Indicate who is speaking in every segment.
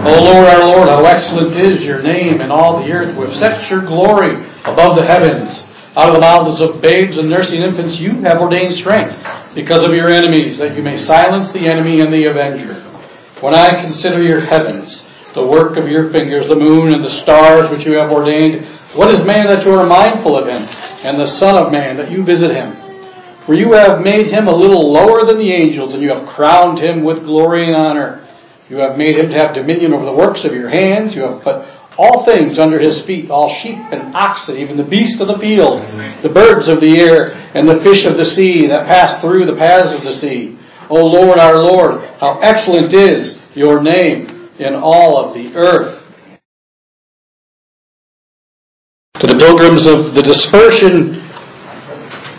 Speaker 1: O Lord, our Lord, how excellent is your name in all the earth. With such your glory above the heavens. Out of the mouths of babes and nursing infants, you have ordained strength because of your enemies, that you may silence the enemy and the avenger. When I consider your heavens, the work of your fingers, the moon and the stars which you have ordained, what is man that you are mindful of him, and the Son of Man that you visit him? For you have made him a little lower than the angels, and you have crowned him with glory and honor. You have made him to have dominion over the works of your hands. You have put all things under his feet, all sheep and oxen, even the beasts of the field, the birds of the air, and the fish of the sea that pass through the paths of the sea. O Lord, our Lord, how excellent is your name in all of the earth. To the pilgrims of the dispersion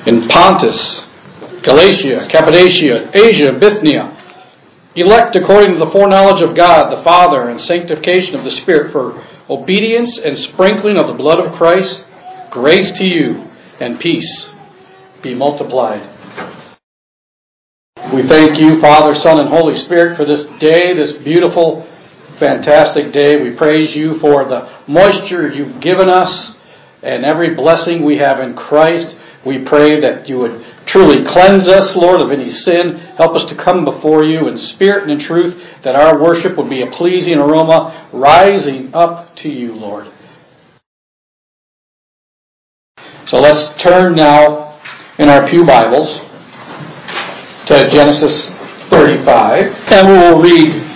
Speaker 1: in Pontus, Galatia, Cappadocia, Asia, Bithynia, elect according to the foreknowledge of God the Father and sanctification of the Spirit for obedience and sprinkling of the blood of Christ, grace to you and peace be multiplied. We thank you, Father, Son, and Holy Spirit, for this day, this beautiful, fantastic day. We praise you for the moisture you've given us and every blessing we have in Christ. We pray that you would truly cleanse us, Lord, of any sin. Help us to come before you in spirit and in truth, that our worship would be a pleasing aroma rising up to you, Lord. So let's turn now in our Pew Bibles to Genesis 35, and we will read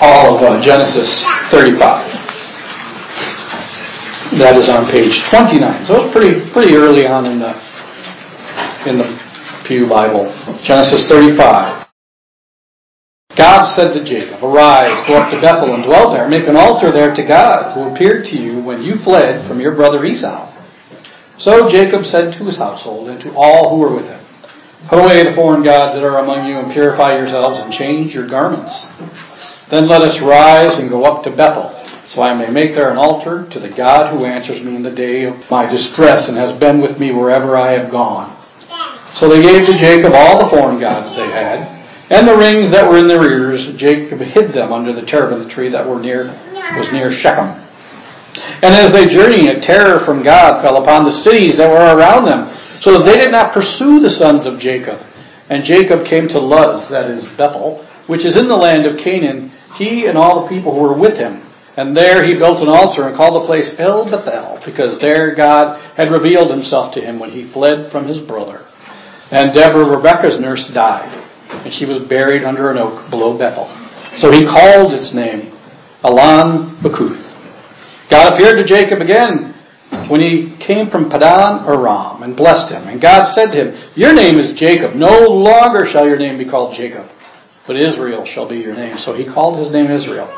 Speaker 1: all of uh, Genesis 35. That is on page 29. So it's pretty pretty early on in the in the Pew Bible. Genesis 35. God said to Jacob, Arise, go up to Bethel and dwell there. Make an altar there to God, who appeared to you when you fled from your brother Esau. So Jacob said to his household and to all who were with him, Put away the foreign gods that are among you and purify yourselves and change your garments. Then let us rise and go up to Bethel so I may make there an altar to the God who answers me in the day of my distress and has been with me wherever I have gone. So they gave to Jacob all the foreign gods they had, and the rings that were in their ears. Jacob hid them under the terebinth tree that were near was near Shechem. And as they journeyed, a terror from God fell upon the cities that were around them, so that they did not pursue the sons of Jacob. And Jacob came to Luz, that is Bethel, which is in the land of Canaan, he and all the people who were with him. And there he built an altar and called the place El Bethel, because there God had revealed himself to him when he fled from his brother. And Deborah, Rebekah's nurse, died, and she was buried under an oak below Bethel. So he called its name Allon Bachuth. God appeared to Jacob again when he came from Padan Aram and blessed him. And God said to him, Your name is Jacob. No longer shall your name be called Jacob, but Israel shall be your name. So he called his name Israel.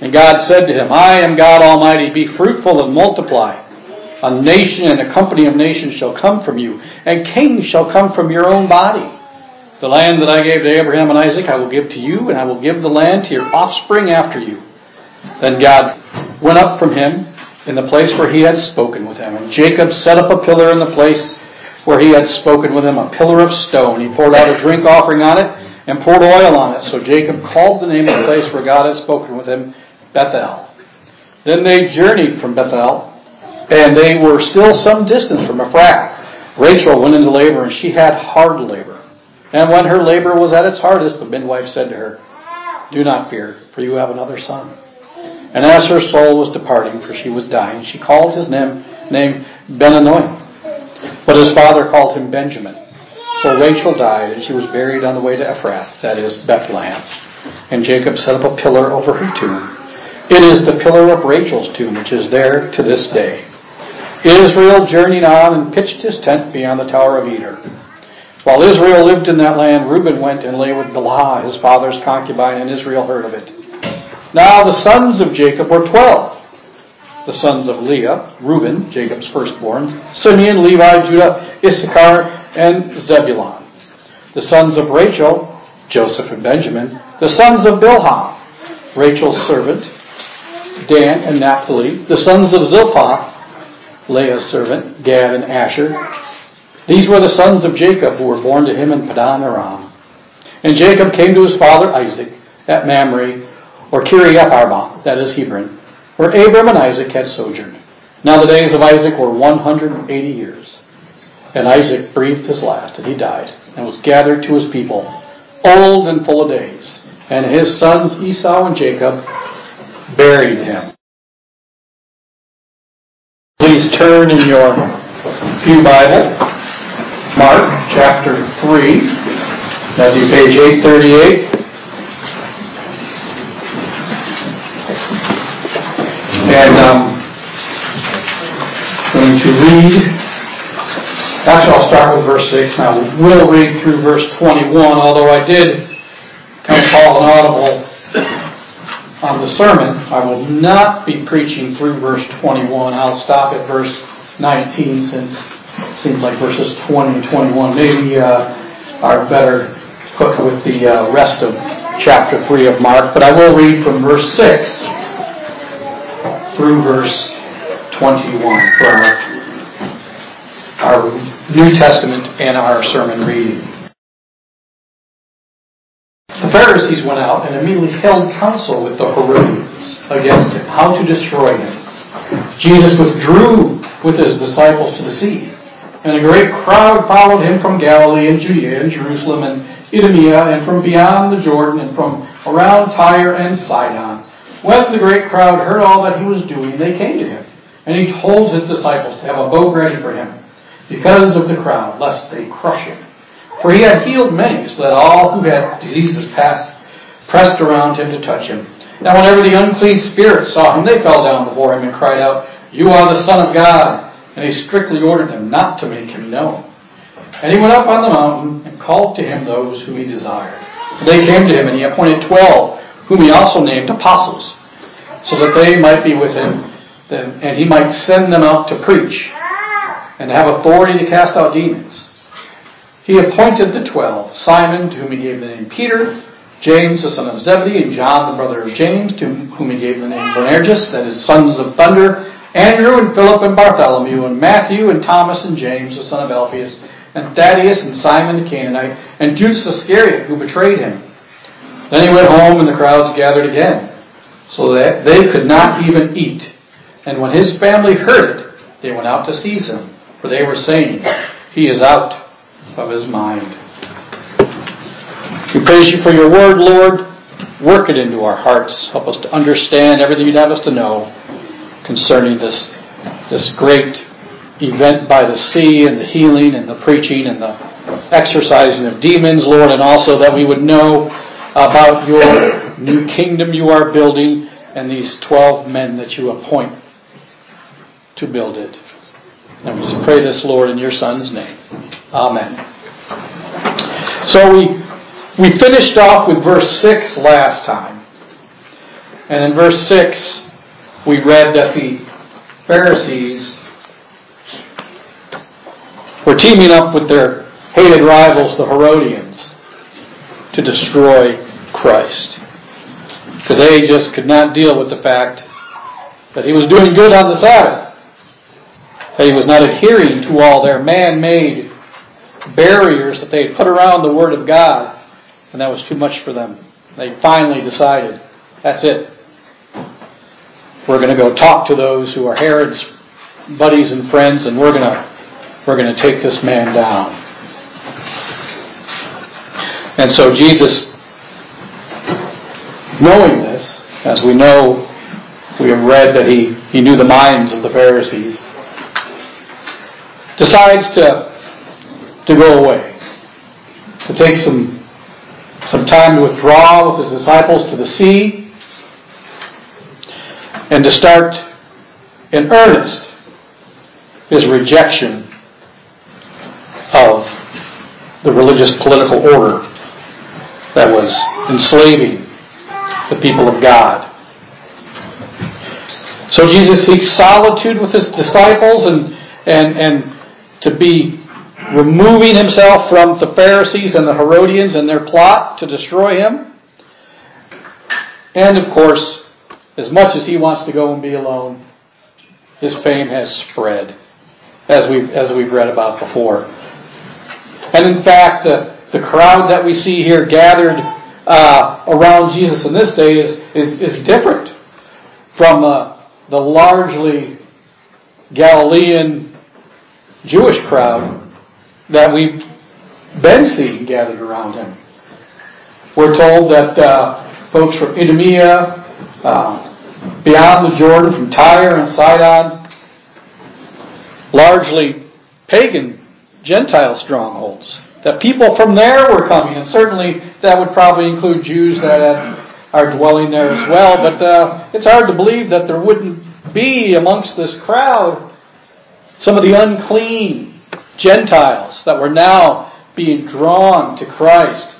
Speaker 1: And God said to him, I am God Almighty, be fruitful and multiply. A nation and a company of nations shall come from you, and kings shall come from your own body. The land that I gave to Abraham and Isaac I will give to you, and I will give the land to your offspring after you. Then God went up from him in the place where he had spoken with him. And Jacob set up a pillar in the place where he had spoken with him, a pillar of stone. He poured out a drink offering on it and poured oil on it. So Jacob called the name of the place where God had spoken with him Bethel. Then they journeyed from Bethel, and they were still some distance from Ephrath. Rachel went into labor, and she had hard labor. And when her labor was at its hardest, the midwife said to her, Do not fear, for you have another son. And as her soul was departing, for she was dying, she called his name, name Benoni. But his father called him Benjamin. So Rachel died, and she was buried on the way to Ephrath, that is, Bethlehem. And Jacob set up a pillar over her tomb. It is the pillar of Rachel's tomb, which is there to this day. Israel journeyed on and pitched his tent beyond the Tower of Eder. While Israel lived in that land, Reuben went and lay with Bilhah, his father's concubine, and Israel heard of it. Now the sons of Jacob were twelve. The sons of Leah, Reuben, Jacob's firstborn, Simeon, Levi, Judah, Issachar, and Zebulon. The sons of Rachel, Joseph and Benjamin. The sons of Bilhah, Rachel's servant, Dan and Naphtali. The sons of Zilpah, Leah's servant, Gad and Asher. These were the sons of Jacob who were born to him in Padan Aram. And Jacob came to his father Isaac at Mamre, or Kiriath Arba, that is Hebron, where Abram and Isaac had sojourned. Now the days of Isaac were 180 years. And Isaac breathed his last, and he died, and was gathered to his people, old and full of days. And his sons Esau and Jacob buried him. Please turn in your Pew Bible, Mark chapter 3. That'd be page 838. And um, I'm going to read. Actually, I'll start with verse 6. Now, we'll read through verse 21, although I did kind of call an audible on the sermon. I will not be preaching through verse 21. I'll stop at verse 19 since it seems like verses 20 and 21 maybe uh, are better put with the uh, rest of chapter 3 of Mark. But I will read from verse 6 through verse 21 for our, our New Testament and our sermon reading. The Pharisees went out and immediately held counsel with the Herodians against him, how to destroy him. Jesus withdrew with his disciples to the sea, and a great crowd followed him from Galilee and Judea and Jerusalem and Idumea and from beyond the Jordan and from around Tyre and Sidon. When the great crowd heard all that he was doing, they came to him, and he told his disciples to have a boat ready for him, because of the crowd, lest they crush him. For he had healed many, so that all who had diseases passed, pressed around him to touch him. Now whenever the unclean spirits saw him, they fell down before him and cried out, You are the Son of God. And he strictly ordered them not to make him known. And he went up on the mountain and called to him those whom he desired. They came to him, and he appointed twelve, whom he also named apostles, so that they might be with him, and he might send them out to preach, and have authority to cast out demons. He appointed the twelve Simon, to whom he gave the name Peter, James, the son of Zebedee, and John, the brother of James, to whom he gave the name Boanerges, that is, sons of thunder, Andrew, and Philip, and Bartholomew, and Matthew, and Thomas, and James, the son of Alphaeus, and Thaddeus, and Simon the Canaanite, and Judas Iscariot, who betrayed him. Then he went home, and the crowds gathered again, so that they could not even eat. And when his family heard it, they went out to seize him, for they were saying, He is out of his mind. We praise you for your word, Lord. Work it into our hearts. Help us to understand everything you'd have us to know concerning this, this great event by the sea and the healing and the preaching and the exorcising of demons, Lord, and also that we would know about your new kingdom you are building and these 12 men that you appoint to build it. And we pray this, Lord, in your Son's name. Amen. So we we finished off with verse 6 last time. And in verse 6, we read that the Pharisees were teaming up with their hated rivals, the Herodians, to destroy Christ. Because they just could not deal with the fact that he was doing good on the Sabbath. He was not adhering to all their man made barriers that they had put around the Word of God and that was too much for them. They finally decided, that's it. We're going to go talk to those who are Herod's buddies and friends, and we're going to we're going to take this man down. And so Jesus, knowing this, as we know, we have read that he, he knew the minds of the Pharisees, decides to, to go away, to take some some time to withdraw with his disciples to the sea and to start in earnest his rejection of the religious political order that was enslaving the people of God. So Jesus seeks solitude with his disciples and, and, and to be removing himself from the Pharisees and the Herodians and their plot to destroy him. And of course, as much as he wants to go and be alone, his fame has spread, as we've, as we've read about before. And in fact, the, the crowd that we see here gathered uh, around Jesus in this day is, is, is different from uh, the largely Galilean Jewish crowd that we've been seeing gathered around him. We're told that uh, folks from Idumea, uh, beyond the Jordan, from Tyre and Sidon, largely pagan Gentile strongholds, that people from there were coming, and certainly that would probably include Jews that are dwelling there as well. But uh, it's hard to believe that there wouldn't be amongst this crowd some of the unclean Gentiles that were now being drawn to Christ.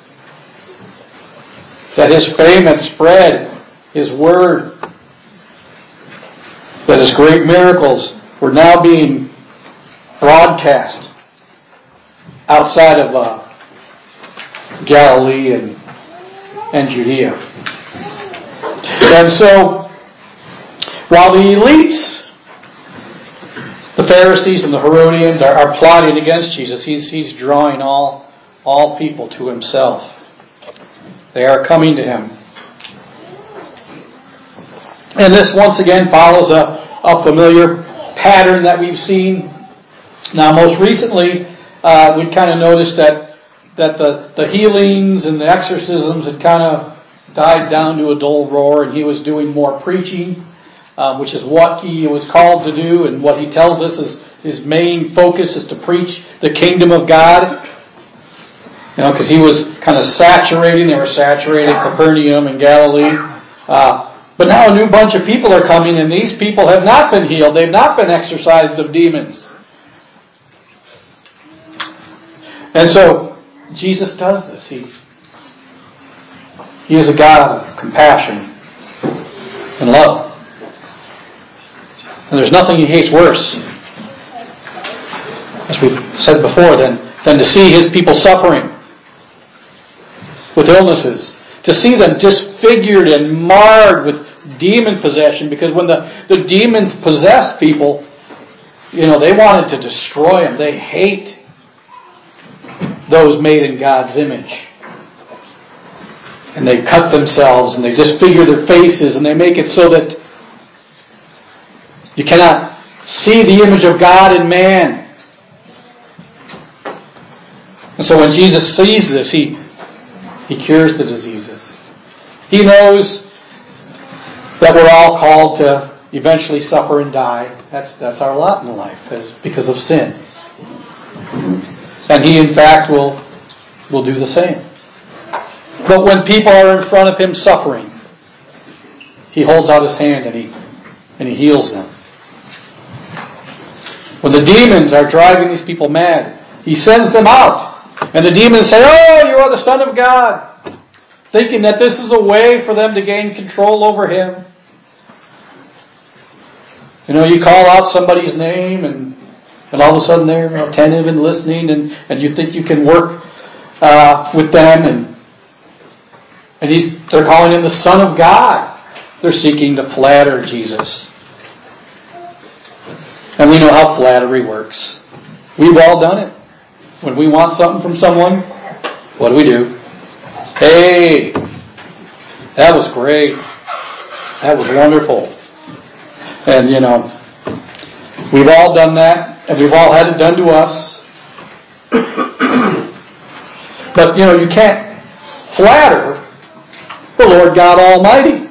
Speaker 1: That his fame had spread, his word, that his great miracles were now being broadcast outside of uh, Galilee and, and Judea. And so, while the elites, the Pharisees and the Herodians, are, are plotting against Jesus, he's, he's drawing all, all people to himself. They are coming to him. And this once again follows a, a familiar pattern that we've seen. Now, most recently, uh, we kind of noticed that that the, the healings and the exorcisms had kind of died down to a dull roar, and he was doing more preaching, um, which is what he was called to do, and what he tells us is his main focus is to preach the kingdom of God. You know, because he was kind of saturating, they were saturating Capernaum and Galilee. Uh, but now a new bunch of people are coming, and these people have not been healed. They've not been exorcised of demons. And so Jesus does this. He, he is a God of compassion and love. And there's nothing he hates worse, as we've said before, than, than to see his people suffering with illnesses, to see them disfigured and marred with demon possession, because when the, the demons possessed people, you know, they wanted to destroy them. They hate those made in God's image. And they cut themselves and they disfigure their faces and they make it so that you cannot see the image of God in man. And so when Jesus sees this, he, he cures the diseases. He knows that we're all called to eventually suffer and die. That's, that's our lot in life as, because of sin. And he, in fact, will, will do the same. But when people are in front of him suffering, he holds out his hand and he, and he heals them. When the demons are driving these people mad, he sends them out. And the demons say, Oh, you are the Son of God. Thinking that this is a way for them to gain control over him. You know, you call out somebody's name and and all of a sudden they're attentive and listening, and, and you think you can work uh, with them, and and he's, they're calling him the Son of God. They're seeking to flatter Jesus. And we know how flattery works. We've all done it. When we want something from someone, what do we do? Hey, that was great. That was wonderful. And, you know, we've all done that. And we've all had it done to us. but, you know, you can't flatter the Lord God Almighty.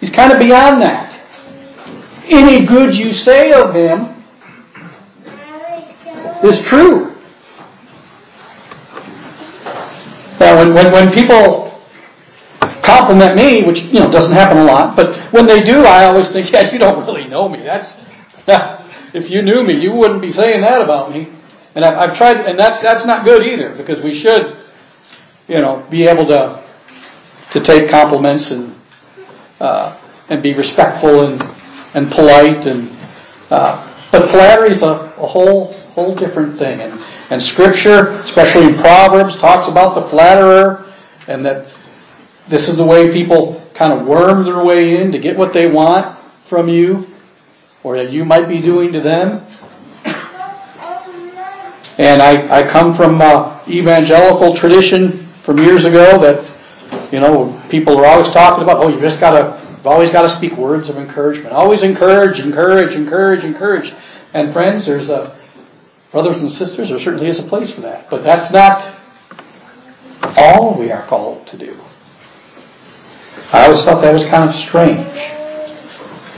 Speaker 1: He's kind of beyond that. Any good you say of Him is true. Now, when, when, when people compliment me, which you know doesn't happen a lot, but when they do, I always think, "Yeah, you don't really know me. That's if you knew me, you wouldn't be saying that about me. And I've, I've tried, and that's that's not good either, because we should, you know, be able to to take compliments and uh, and be respectful and and polite and. Uh, but flattery is a, a whole whole different thing, and and Scripture, especially in Proverbs, talks about the flatterer, and that this is the way people kind of worm their way in to get what they want from you or that you might be doing to them. And I, I come from uh, evangelical tradition from years ago that you know, people are always talking about, oh, you just got to, you've always got to speak words of encouragement. Always encourage, encourage, encourage, encourage. And friends, there's a, brothers and sisters, there certainly is a place for that. But that's not all we are called to do. I always thought that was kind of strange.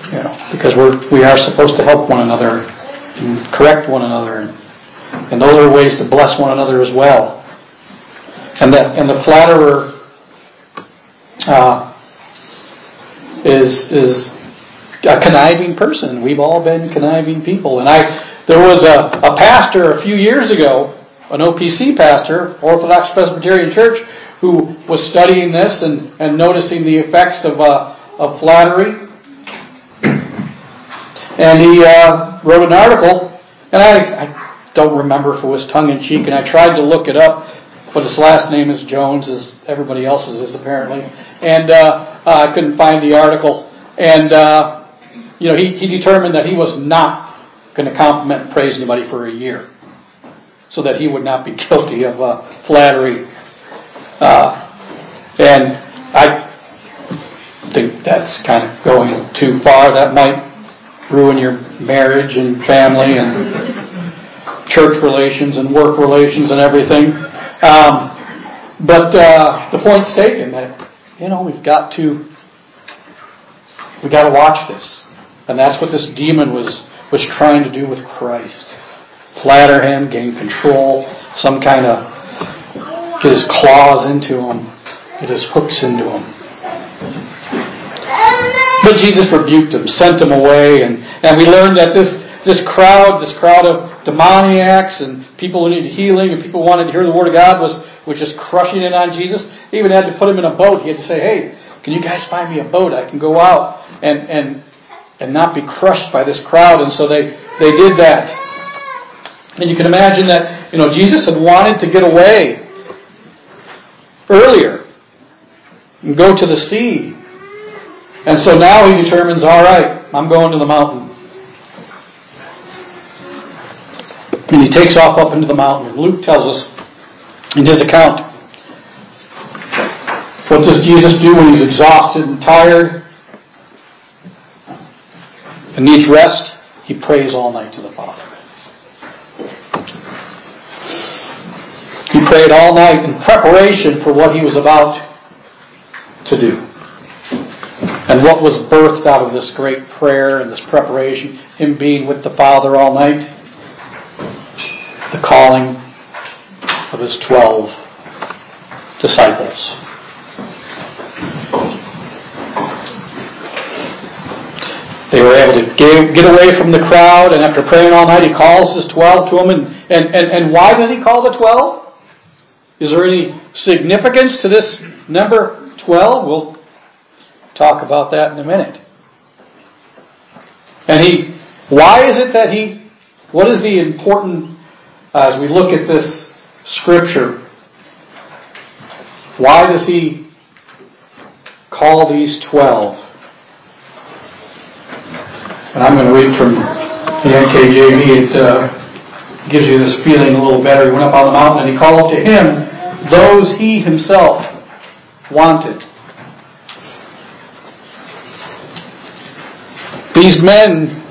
Speaker 1: You know, because we're, we are supposed to help one another and correct one another. And, and those are ways to bless one another as well. And the, and the flatterer uh, is, is a conniving person. We've all been conniving people. And I, there was a, a pastor a few years ago, an OPC pastor, Orthodox Presbyterian Church, who was studying this and, and noticing the effects of, uh, of flattery. And he uh, wrote an article, and I, I don't remember if it was tongue in cheek, and I tried to look it up, but his last name is Jones, as everybody else's is apparently, and uh, uh, I couldn't find the article. And uh, you know, he, he determined that he was not going to compliment and praise anybody for a year, so that he would not be guilty of uh, flattery. Uh, and I think that's kind of going too far. That might ruin your marriage and family and church relations and work relations and everything. Um, but uh, the point's taken that you know we've got to we got to watch this, and that's what this demon was was trying to do with Christ: flatter him, gain control, some kind of get his claws into him, get his hooks into him. But Jesus rebuked him, sent him away, and, and we learned that this, this crowd, this crowd of demoniacs and people who needed healing and people wanted to hear the Word of God was, was just crushing in on Jesus. He even had to put him in a boat. He had to say, hey, can you guys find me a boat? I can go out and, and, and not be crushed by this crowd. And so they, they did that. And you can imagine that, you know, Jesus had wanted to get away earlier and go to the sea and so now he determines, all right, I'm going to the mountain. And he takes off up into the mountain. Luke tells us in his account what does Jesus do when he's exhausted and tired and needs rest? He prays all night to the Father. He prayed all night in preparation for what he was about to do. And what was birthed out of this great prayer and this preparation, him being with the Father all night? The calling of his twelve disciples. They were able to get away from the crowd, and after praying all night, he calls his twelve to him. And, and, and, and why does he call the twelve? Is there any significance to this number 12? We'll talk about that in a minute. And he, why is it that he, what is the important, as we look at this scripture, why does he call these twelve? And I'm going to read from the NKJV. It uh, gives you this feeling a little better. He went up on the mountain and he called to him those he himself wanted These men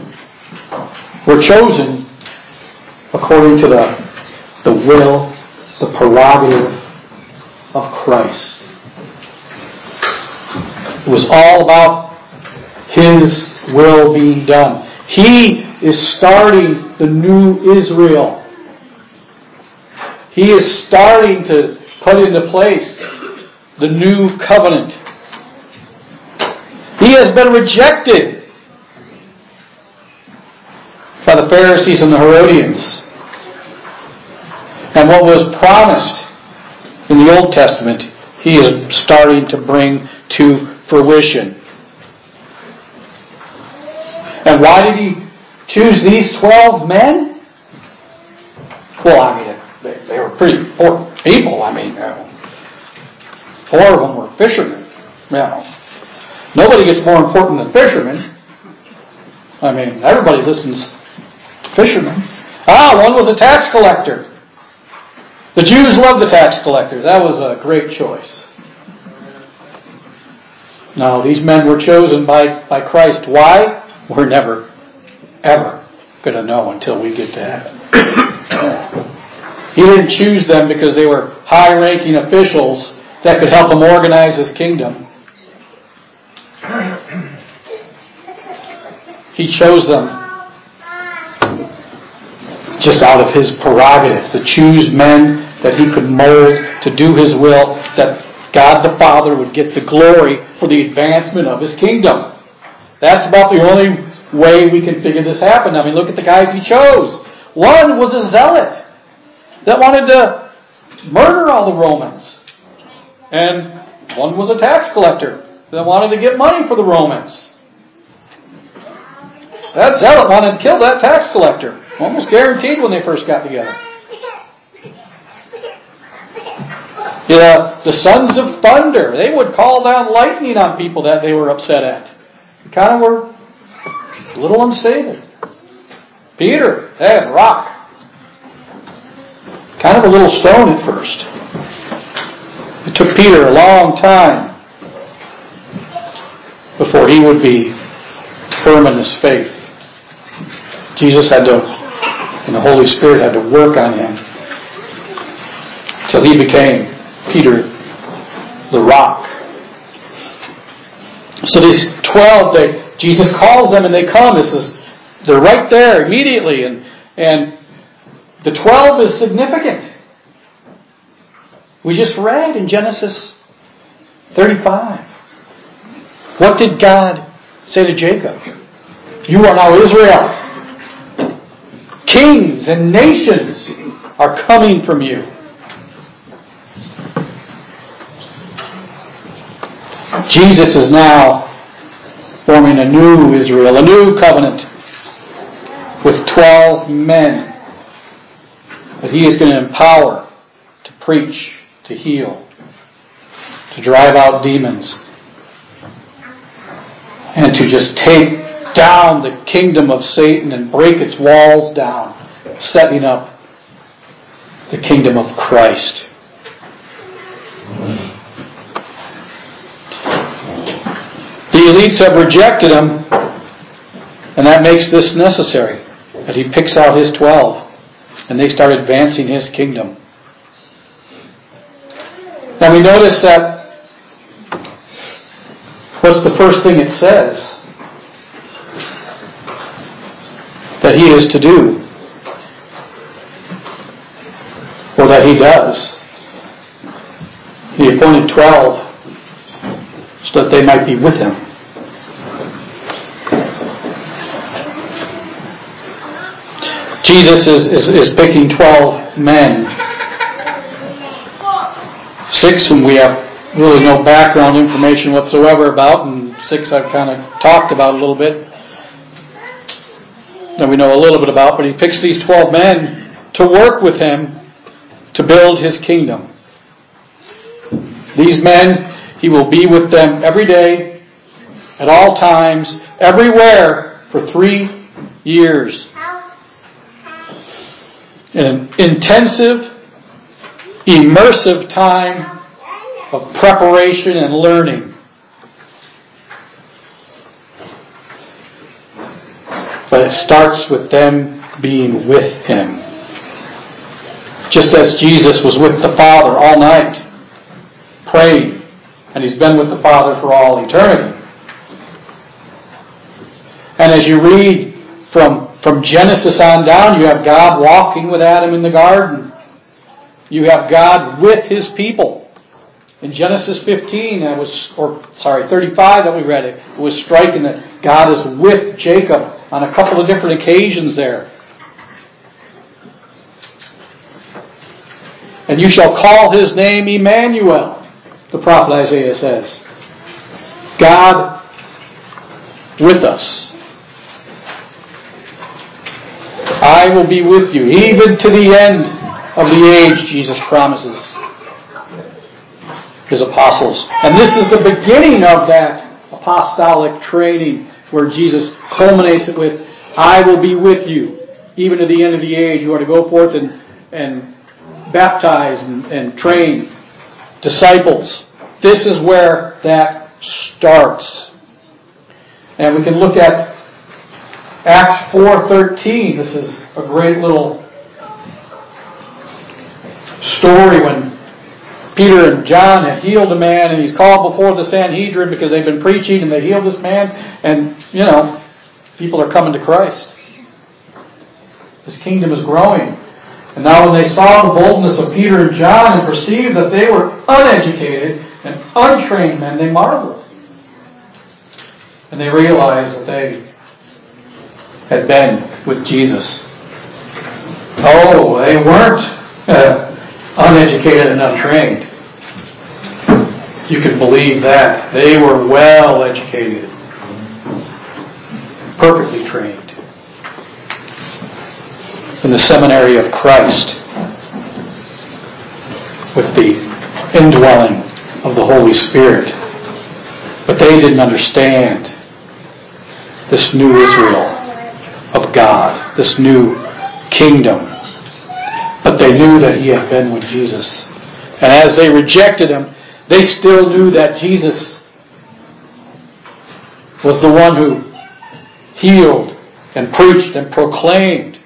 Speaker 1: were chosen according to the, the will, the prerogative of Christ. It was all about His will being done. He is starting the new Israel. He is starting to put into place the new covenant. He has been rejected by the Pharisees and the Herodians. And what was promised in the Old Testament, he is starting to bring to fruition. And why did he choose these 12 men? Well, I mean, they, they were pretty important people. I mean, four of them were fishermen. You know, nobody gets more important than fishermen. I mean, everybody listens to fishermen. Ah, one was a tax collector. The Jews loved the tax collectors. That was a great choice. No, these men were chosen by, by Christ. Why? We're never, ever going to know until we get to heaven. he didn't choose them because they were high ranking officials that could help him organize his kingdom. He chose them just out of his prerogative to choose men that he could mold to do his will, that God the Father would get the glory for the advancement of his kingdom. That's about the only way we can figure this happen. I mean, look at the guys he chose. One was a zealot that wanted to murder all the Romans. And one was a tax collector that wanted to get money for the Romans. That zealot wanted to kill that tax collector. Almost guaranteed when they first got together. Yeah, the sons of thunder, they would call down lightning on people that they were upset at. They kind of were a little unstable. Peter, hey, rock. Kind of a little stone at first. It took Peter a long time before he would be firm in his faith. Jesus had to, and the Holy Spirit had to work on him till he became Peter the rock. So these twelve, they, Jesus calls them and they come. This is they're right there immediately, and and the twelve is significant. We just read in Genesis 35. What did God say to Jacob? You are now Israel. Kings and nations are coming from you. Jesus is now forming a new Israel, a new covenant with 12 men that he is going to empower to preach, to heal, to drive out demons, and to just take down the kingdom of Satan and break its walls down, setting up the kingdom of Christ. The elites have rejected him, and that makes this necessary. That he picks out his twelve, and they start advancing his kingdom. Now we notice that what's the first thing it says that he is to do, or that he does. He appointed twelve so that they might be with him. Jesus is, is, is picking 12 men, six whom we have really no background information whatsoever about, and six I've kind of talked about a little bit that we know a little bit about, but he picks these 12 men to work with him to build his kingdom. These men, he will be with them every day, at all times, everywhere for three years an intensive, immersive time of preparation and learning. But it starts with them being with Him. Just as Jesus was with the Father all night, praying, and He's been with the Father for all eternity. And as you read from from Genesis on down, you have God walking with Adam in the garden. You have God with his people. In Genesis 15, that was, or sorry, 35 that we read, it, it was striking that God is with Jacob on a couple of different occasions there. And you shall call his name Emmanuel, the prophet Isaiah says. God with us. I will be with you, even to the end of the age, Jesus promises his apostles. And this is the beginning of that apostolic training where Jesus culminates it with, I will be with you, even to the end of the age. You are to go forth and, and baptize and, and train disciples. This is where that starts. And we can look at Acts 4.13. This is a great little story when Peter and John had healed a man and he's called before the Sanhedrin because they've been preaching and they healed this man and, you know, people are coming to Christ. His kingdom is growing. And now when they saw the boldness of Peter and John and perceived that they were uneducated and untrained men, they marveled. And they realized that they had been with Jesus. Oh, they weren't uh, uneducated and untrained. You can believe that. They were well educated, perfectly trained in the seminary of Christ with the indwelling of the Holy Spirit. But they didn't understand this new Israel of God, this new kingdom. But they knew that he had been with Jesus. And as they rejected him, they still knew that Jesus was the one who healed and preached and proclaimed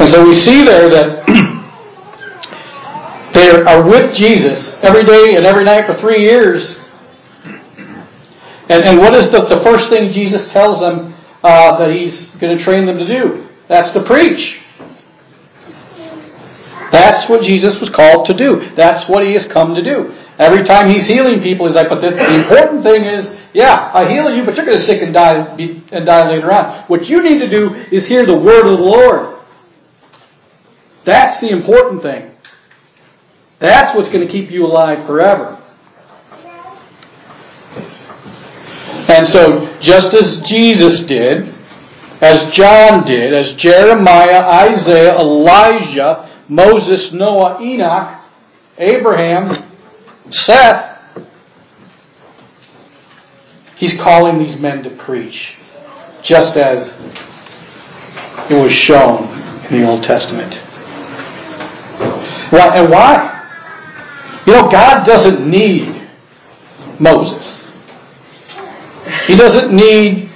Speaker 1: and so we see there that they are with Jesus every day and every night for three years. And, and what is the, the first thing Jesus tells them uh, that he's going to train them to do? That's to preach. That's what Jesus was called to do. That's what he has come to do. Every time he's healing people, he's like, but this, the important thing is, yeah, I heal you, but you're going to sick and die, be, and die later on. What you need to do is hear the word of the Lord. That's the important thing. That's what's going to keep you alive forever. And so, just as Jesus did, as John did, as Jeremiah, Isaiah, Elijah, Moses, Noah, Enoch, Abraham, Seth, he's calling these men to preach, just as it was shown in the Old Testament. Why, and why? You know, God doesn't need Moses. He doesn't need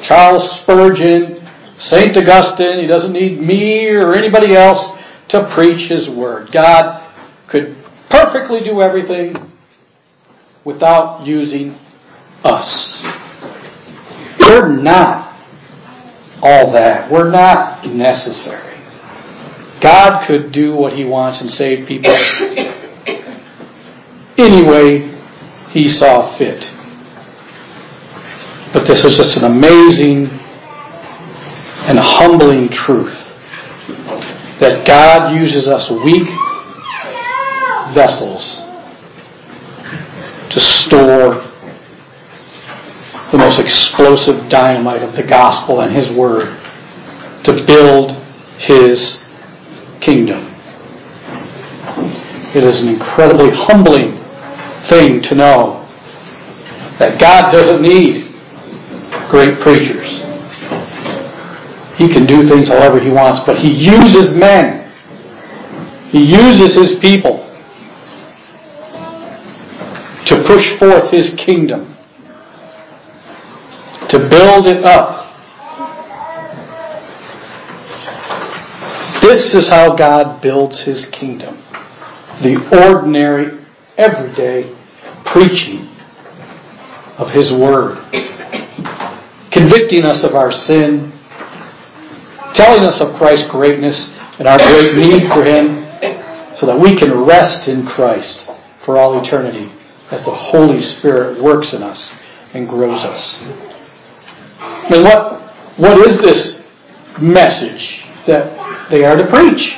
Speaker 1: Charles Spurgeon St. Augustine, he doesn't need me or anybody else to preach his word. God could perfectly do everything without using us. We're not all that. We're not necessary. God could do what he wants and save people any way he saw fit. But this is just an amazing and humbling truth that God uses us weak vessels to store the most explosive dynamite of the gospel and His Word to build His kingdom. It is an incredibly humbling thing to know that God doesn't need great preachers. He can do things however he wants, but he uses men. He uses his people to push forth his kingdom, to build it up. This is how God builds his kingdom. The ordinary, everyday preaching of his word, convicting us of our sin telling us of Christ's greatness and our great need for Him so that we can rest in Christ for all eternity as the Holy Spirit works in us and grows us. And what, what is this message that they are to preach?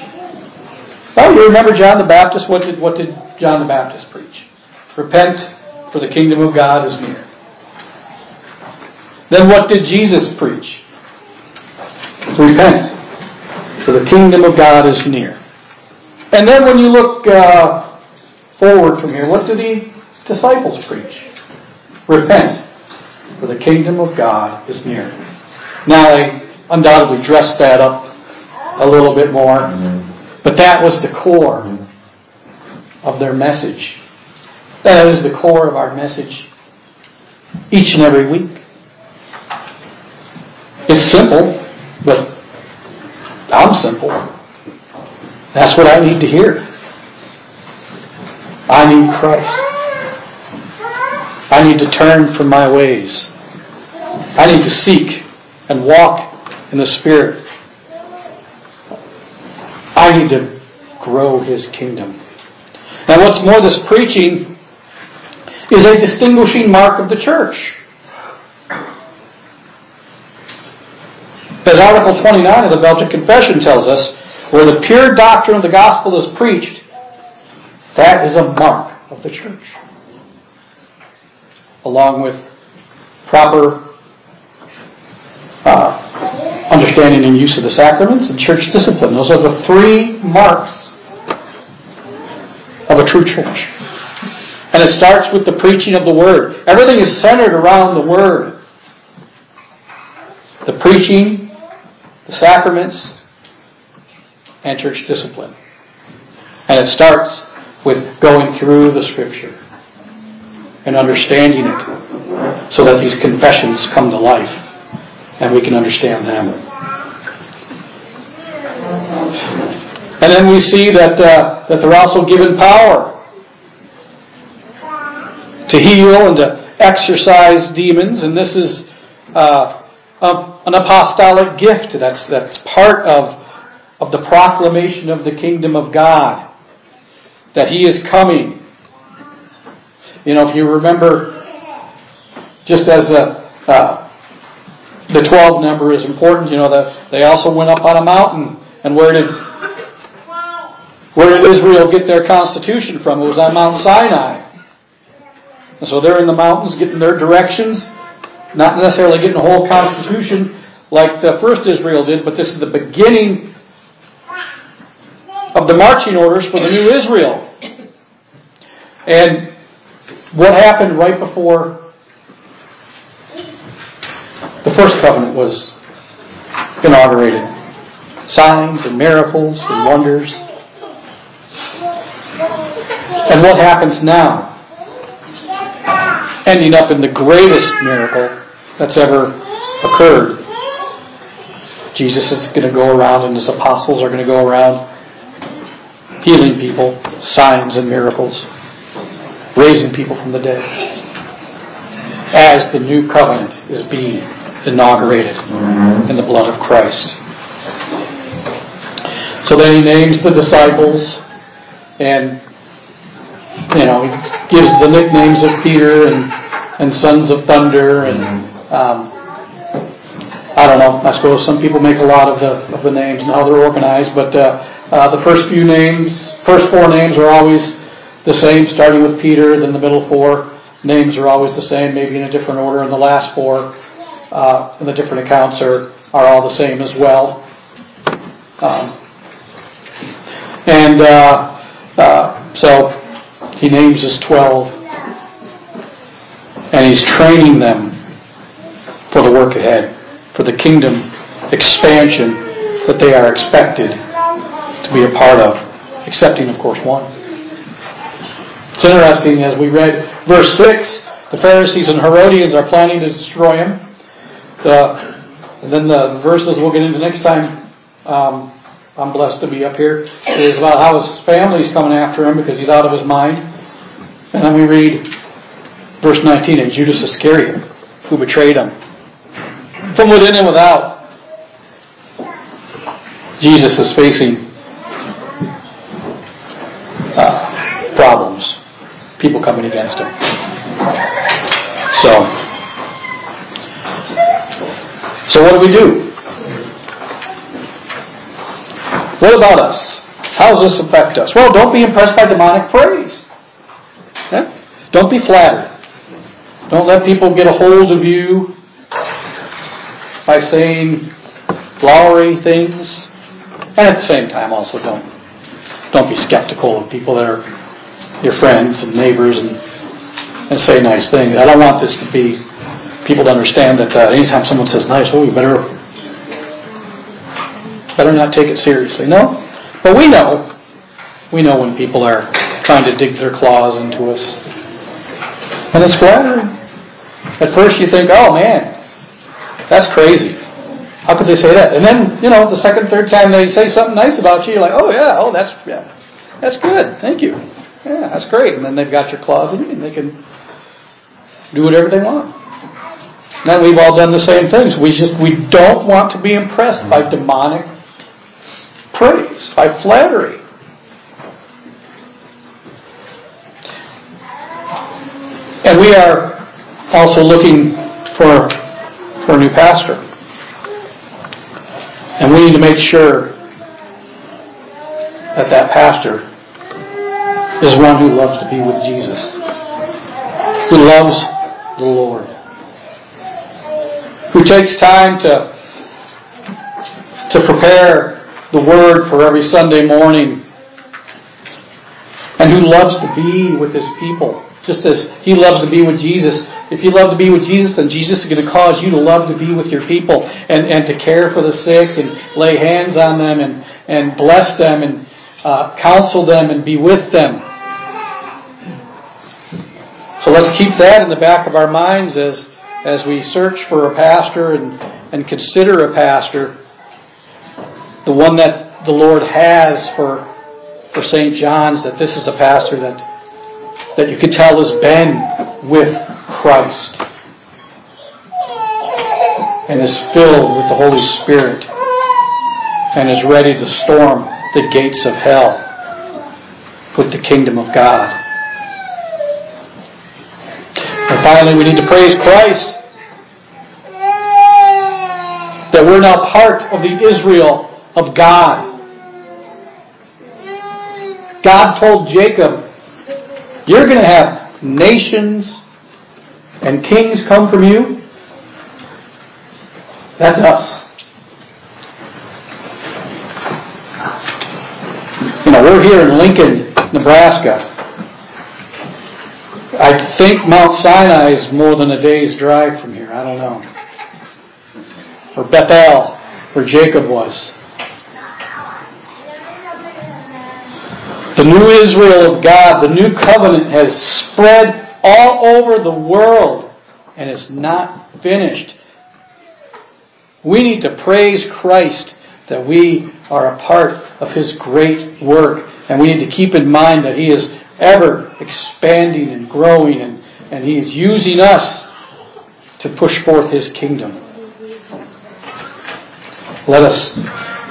Speaker 1: Well, you remember John the Baptist. What did, what did John the Baptist preach? Repent, for the kingdom of God is near. Then what did Jesus preach? Repent, for the kingdom of God is near. And then when you look uh, forward from here, what do the disciples preach? Repent, for the kingdom of God is near. Now they undoubtedly dressed that up a little bit more, but that was the core of their message. That is the core of our message each and every week. It's simple, but I'm simple. That's what I need to hear. I need Christ. I need to turn from my ways. I need to seek and walk in the Spirit. I need to grow His kingdom. Now, what's more, this preaching is a distinguishing mark of the church. As Article 29 of the Belgic Confession tells us, where the pure doctrine of the gospel is preached, that is a mark of the church. Along with proper uh, understanding and use of the sacraments and church discipline. Those are the three marks of a true church. And it starts with the preaching of the Word. Everything is centered around the Word. The preaching, the sacraments, and church discipline. And it starts with going through the Scripture and understanding it so that these confessions come to life and we can understand them. And then we see that, uh, that they're also given power to heal and to exorcise demons, and this is uh, an apostolic gift. That's, that's part of, of the proclamation of the kingdom of God, that He is coming. You know, if you remember, just as the uh, the 12 number is important, you know, that they also went up on a mountain. And where did where did Israel get their constitution from? It was on Mount Sinai. And so they're in the mountains getting their directions, not necessarily getting a whole constitution like the first Israel did, but this is the beginning of the marching orders for the new Israel. And what happened right before the first covenant was inaugurated? Signs and miracles and wonders. And what happens now? ending up in the greatest miracle that's ever occurred. Jesus is going to go around and his apostles are going to go around healing people, signs and miracles, raising people from the dead as the new covenant is being inaugurated in the blood of Christ. So then he names the disciples and you know, he gives the nicknames of Peter and, and Sons of Thunder and um, I don't know. I suppose some people make a lot of the of the names and how they're organized, but uh, uh, the first few names, first four names are always the same, starting with Peter. Then the middle four names are always the same, maybe in a different order, and the last four uh, in the different accounts are are all the same as well. Um, and uh, uh, so he names his 12. And he's training them for the work ahead, for the kingdom expansion that they are expected to be a part of, excepting, of course, one. It's interesting as we read verse 6 the Pharisees and Herodians are planning to destroy him. The, and then the verses we'll get into next time um, I'm blessed to be up here, is about how his family's coming after him because he's out of his mind. And then we read verse 19, and Judas Iscariot, who betrayed him. From within and without, Jesus is facing uh, problems, people coming against him. So, so what do we do? What about us? How does this affect us? Well, don't be impressed by demonic praise. Don't be flattered. Don't let people get a hold of you by saying flowery things. And at the same time, also don't don't be skeptical of people that are your friends and neighbors and and say nice things. I don't want this to be people to understand that uh, anytime someone says nice, oh, you better better not take it seriously. No, but we know, we know when people are trying to dig their claws into us And it's flattering. At first you think, oh man, that's crazy. How could they say that? And then, you know, the second, third time they say something nice about you, you're like, oh yeah, oh that's yeah, that's good. Thank you. Yeah, that's great. And then they've got your claws in you, and they can do whatever they want. Now we've all done the same things. We just we don't want to be impressed by demonic praise, by flattery. And we are also looking for for a new pastor. And we need to make sure that that pastor is one who loves to be with Jesus, who loves the Lord, who takes time to to prepare the Word for every Sunday morning, and who loves to be with His people just as he loves to be with Jesus. If you love to be with Jesus, then Jesus is going to cause you to love to be with your people and, and to care for the sick and lay hands on them and, and bless them and uh, counsel them and be with them. So let's keep that in the back of our minds as, as we search for a pastor and, and consider a pastor, the one that the Lord has for, for St. John's, that this is a pastor that that you could tell has been with Christ and is filled with the Holy Spirit and is ready to storm the gates of hell with the kingdom of God. And finally, we need to praise Christ that we're now part of the Israel of God. God told Jacob you're going to have nations and kings come from you. That's us. You know, we're here in Lincoln, Nebraska. I think Mount Sinai is more than a day's drive from here. I don't know. Or Bethel, where Jacob was. The new Israel of God, the new covenant has spread all over the world and is not finished. We need to praise Christ that we are a part of His great work. And we need to keep in mind that He is ever expanding and growing and, and He is using us to push forth His kingdom. Let us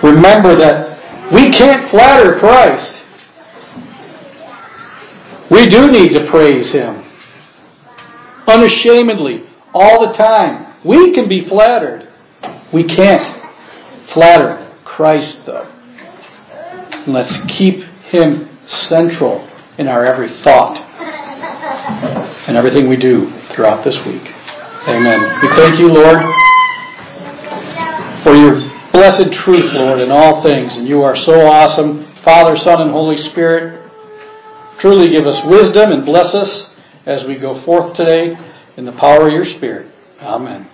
Speaker 1: remember that we can't flatter Christ. We do need to praise Him. Unashamedly, all the time. We can be flattered. We can't flatter Christ, though. let's keep Him central in our every thought and everything we do throughout this week. Amen. We thank you, Lord, for your blessed truth, Lord, in all things. And you are so awesome. Father, Son, and Holy Spirit, Truly give us wisdom and bless us as we go forth today in the power of your Spirit. Amen.